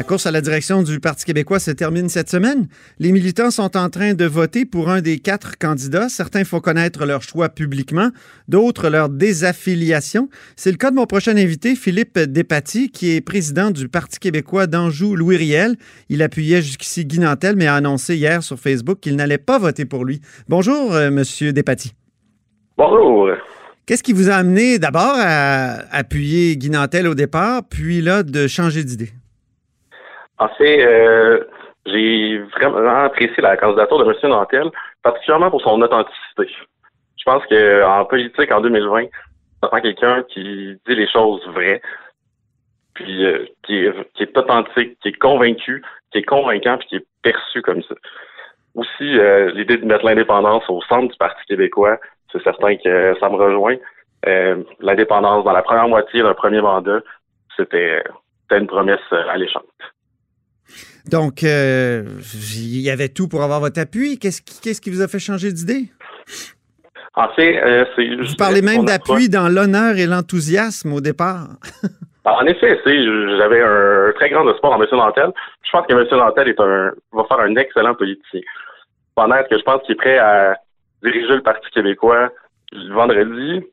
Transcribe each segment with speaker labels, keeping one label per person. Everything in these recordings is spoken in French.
Speaker 1: La course à la direction du Parti québécois se termine cette semaine. Les militants sont en train de voter pour un des quatre candidats. Certains font connaître leur choix publiquement, d'autres leur désaffiliation. C'est le cas de mon prochain invité, Philippe Despatie, qui est président du Parti québécois d'Anjou-Louis Riel. Il appuyait jusqu'ici Guy Nantel, mais a annoncé hier sur Facebook qu'il n'allait pas voter pour lui. Bonjour, euh, Monsieur.
Speaker 2: Bonjour.
Speaker 1: Qu'est-ce qui vous a amené d'abord à appuyer Guy Nantel au départ, puis là de changer d'idée?
Speaker 2: En fait, euh, j'ai vraiment apprécié la candidature de M. Nantel, particulièrement pour son authenticité. Je pense qu'en politique, en 2020, ça prend quelqu'un qui dit les choses vraies, puis euh, qui, est, qui, est, authentique, qui est convaincu, qui est convaincant, puis qui est perçu comme ça. Aussi, euh, l'idée de mettre l'indépendance au centre du Parti québécois, c'est certain que ça me rejoint. l'indépendance dans la première moitié d'un premier mandat, c'était une promesse alléchante.
Speaker 1: Donc, euh, il y avait tout pour avoir votre appui. Qu'est-ce qui, qu'est-ce qui vous a fait changer d'idée?
Speaker 2: En fait, euh, c'est.
Speaker 1: Vous parlez même d'appui dans l'honneur et l'enthousiasme au départ.
Speaker 2: en effet, j'avais un très grand espoir en M. Nantel. Je pense que M. Nantel est un, va faire un excellent politicien. Pendant que je pense qu'il est prêt à diriger le Parti québécois le vendredi,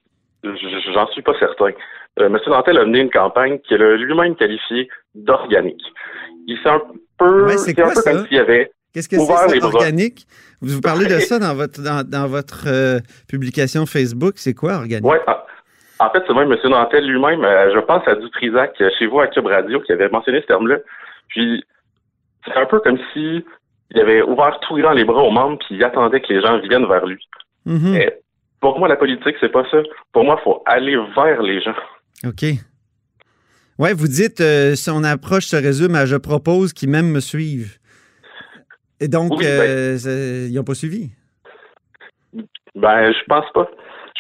Speaker 2: j'en suis pas certain. Euh, M. Nantel a mené une campagne qu'il a lui-même qualifiée d'organique. Il s'est
Speaker 1: c'est un peu
Speaker 2: comme s'il y avait
Speaker 1: Qu'est-ce que c'est? organique? Vous, vous parlez de ça dans votre dans, dans votre euh, publication Facebook. C'est quoi organique?
Speaker 2: Oui. En fait, c'est même M. Nantel lui-même, euh, je pense à Dutrisac, chez vous à Cube Radio, qui avait mentionné ce terme-là. Puis, c'est un peu comme si il avait ouvert tout grand les bras aux membres, puis il attendait que les gens viennent vers lui.
Speaker 1: Mm-hmm.
Speaker 2: pour moi, la politique, c'est pas ça. Pour moi, il faut aller vers les gens.
Speaker 1: OK. Ouais, vous dites euh, son approche se résume à je propose qu'ils même me suivent. Et donc,
Speaker 2: Oui,
Speaker 1: euh, c'est- ils n'ont pas suivi?
Speaker 2: Ben, je pense pas.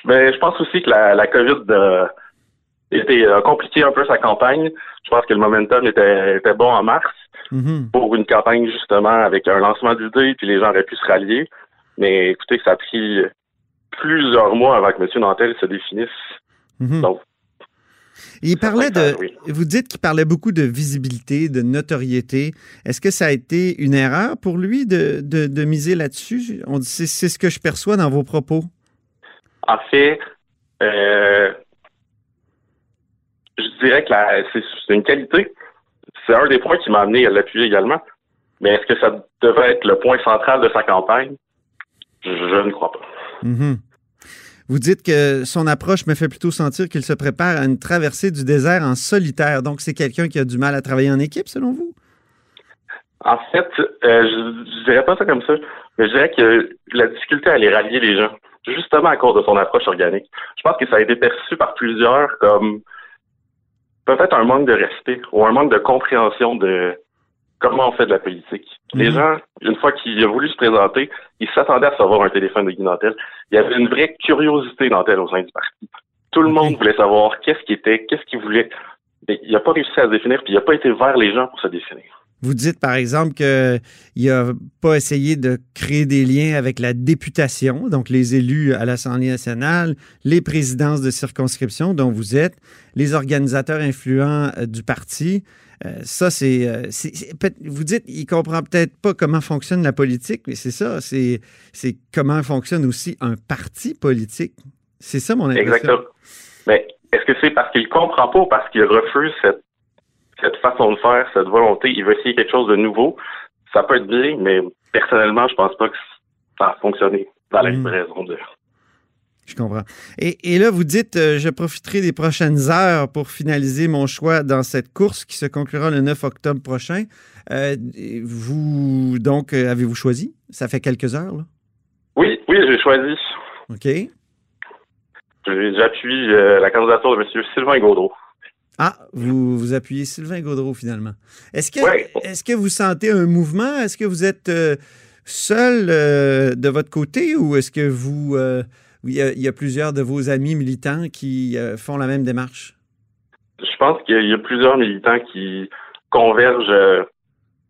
Speaker 2: Mais je pense aussi que la, la COVID euh, était a compliqué un peu sa campagne. Je pense que le momentum était, était bon en mars
Speaker 1: Mhm.
Speaker 2: pour une campagne justement avec un lancement d'idées, puis les gens auraient pu se rallier. Mais écoutez, ça a pris plusieurs mois avant que M. Nantel se définisse.
Speaker 1: Mhm.
Speaker 2: Donc,
Speaker 1: Il parlait de. Vous dites qu'il parlait beaucoup de visibilité, de notoriété. Est-ce que ça a été une erreur pour lui de, de, de miser là-dessus? On C'est c'est ce que je perçois dans vos propos.
Speaker 2: En fait, euh, je dirais que la- c'est c'est une qualité. C'est un des points qui m'a amené à l'appuyer également. Mais est-ce que ça devrait être le point central de sa campagne? Je, je ne crois pas.
Speaker 1: Mhm. Vous dites que son approche me fait plutôt sentir qu'il se prépare à une traversée du désert en solitaire. Donc, c'est quelqu'un qui a du mal à travailler en équipe, selon vous?
Speaker 2: En fait, euh, je, je dirais pas ça comme ça, mais je dirais que la difficulté à aller rallier les gens, justement à cause de son approche organique. Je pense que ça a été perçu par plusieurs comme peut-être un manque de respect ou un manque de compréhension de comment on fait de la politique. Les
Speaker 1: Mhm.
Speaker 2: gens, une fois qu'il a voulu se présenter, ils s'attendaient à recevoir un téléphone de Guy Nantel. Il y avait une vraie curiosité Nantel au sein du parti. Tout le monde voulait savoir qu'est-ce qu'il était, qu'est-ce qu'il voulait. Mais il n'a pas réussi à se définir, puis il n'a pas été vers les gens pour se définir.
Speaker 1: Vous dites, par exemple, qu'il n'a pas essayé de créer des liens avec la députation, donc les élus à l'Assemblée nationale, les présidences de circonscription dont vous êtes, les organisateurs influents euh, du parti. Euh, ça, c'est, euh, Vous dites, il comprend peut-être pas comment fonctionne la politique, mais c'est ça, c'est, c'est comment fonctionne aussi un parti politique. C'est ça mon impression.
Speaker 2: Exactement. Mais est-ce que c'est parce qu'il comprend pas ou parce qu'il refuse cette, cette façon de faire, cette volonté? Il veut essayer quelque chose de nouveau? Ça peut être bien, mais personnellement, je pense pas que ça a fonctionné dans la
Speaker 1: Mm.
Speaker 2: livraison de.
Speaker 1: Je comprends. Et, et là, vous dites, euh, je profiterai des prochaines heures pour finaliser mon choix dans cette course qui se conclura le 9 octobre prochain. Euh, vous, donc, euh, avez-vous choisi? Ça fait quelques heures, là?
Speaker 2: Oui, oui, j'ai choisi.
Speaker 1: OK.
Speaker 2: J'appuie euh, la candidature de M. Sylvain Gaudreau.
Speaker 1: Ah, vous, vous appuyez Sylvain Gaudreau, finalement. Est-ce que,
Speaker 2: Ouais.
Speaker 1: est-ce que vous sentez un mouvement? Est-ce que vous êtes seul de votre côté ou est-ce que vous... il y, a, il y a plusieurs de vos amis militants qui euh, font la même démarche?
Speaker 2: Je pense qu'il y a plusieurs militants qui convergent euh,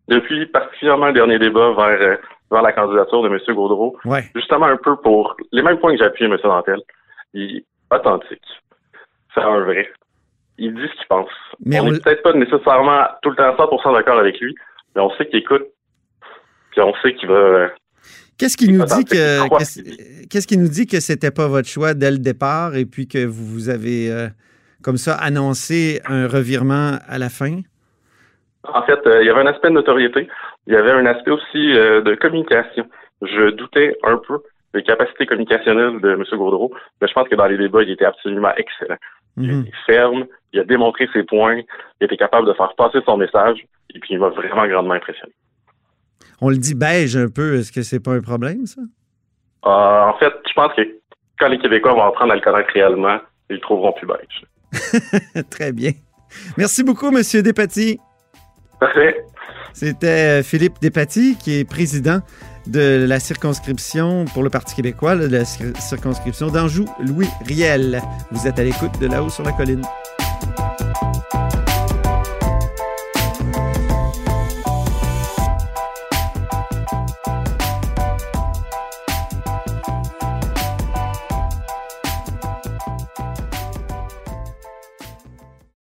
Speaker 2: depuis particulièrement le dernier débat vers, euh, vers la candidature de M. Gaudreau.
Speaker 1: Ouais.
Speaker 2: Justement un peu pour les mêmes points que j'appuie M. Dantel. Il est authentique. C'est un vrai. Il dit ce qu'il pense.
Speaker 1: Mais
Speaker 2: on n'est peut-être pas nécessairement tout le temps 100% d'accord avec lui, mais on sait qu'il écoute. Puis on sait qu'il va...
Speaker 1: Qu'est-ce qui nous dit que qu'est-ce qui nous dit que c'était pas votre choix dès le départ et puis que vous, vous avez euh, comme ça annoncé un revirement à la fin?
Speaker 2: En fait, euh, il y avait un aspect de notoriété. Il y avait un aspect aussi euh, de communication. Je doutais un peu des capacités communicationnelles de M. Gaudreau, mais je pense que dans les débats, il était absolument excellent. Il
Speaker 1: Mhm.
Speaker 2: était ferme, il a démontré ses points, il était capable de faire passer son message, et puis il m'a vraiment grandement impressionné.
Speaker 1: On le dit beige un peu. Est-ce que c'est pas un problème, ça?
Speaker 2: Euh, en fait, je pense que quand les Québécois vont apprendre à le connaître réellement, ils le trouveront plus beige.
Speaker 1: Très bien. Merci beaucoup, Monsieur Despatie.
Speaker 2: Parfait.
Speaker 1: C'était euh, Philippe Despatie, qui est président de la circonscription pour le Parti québécois, de la cir- circonscription d'Anjou, Louis Riel. Vous êtes à l'écoute de là-haut sur la colline.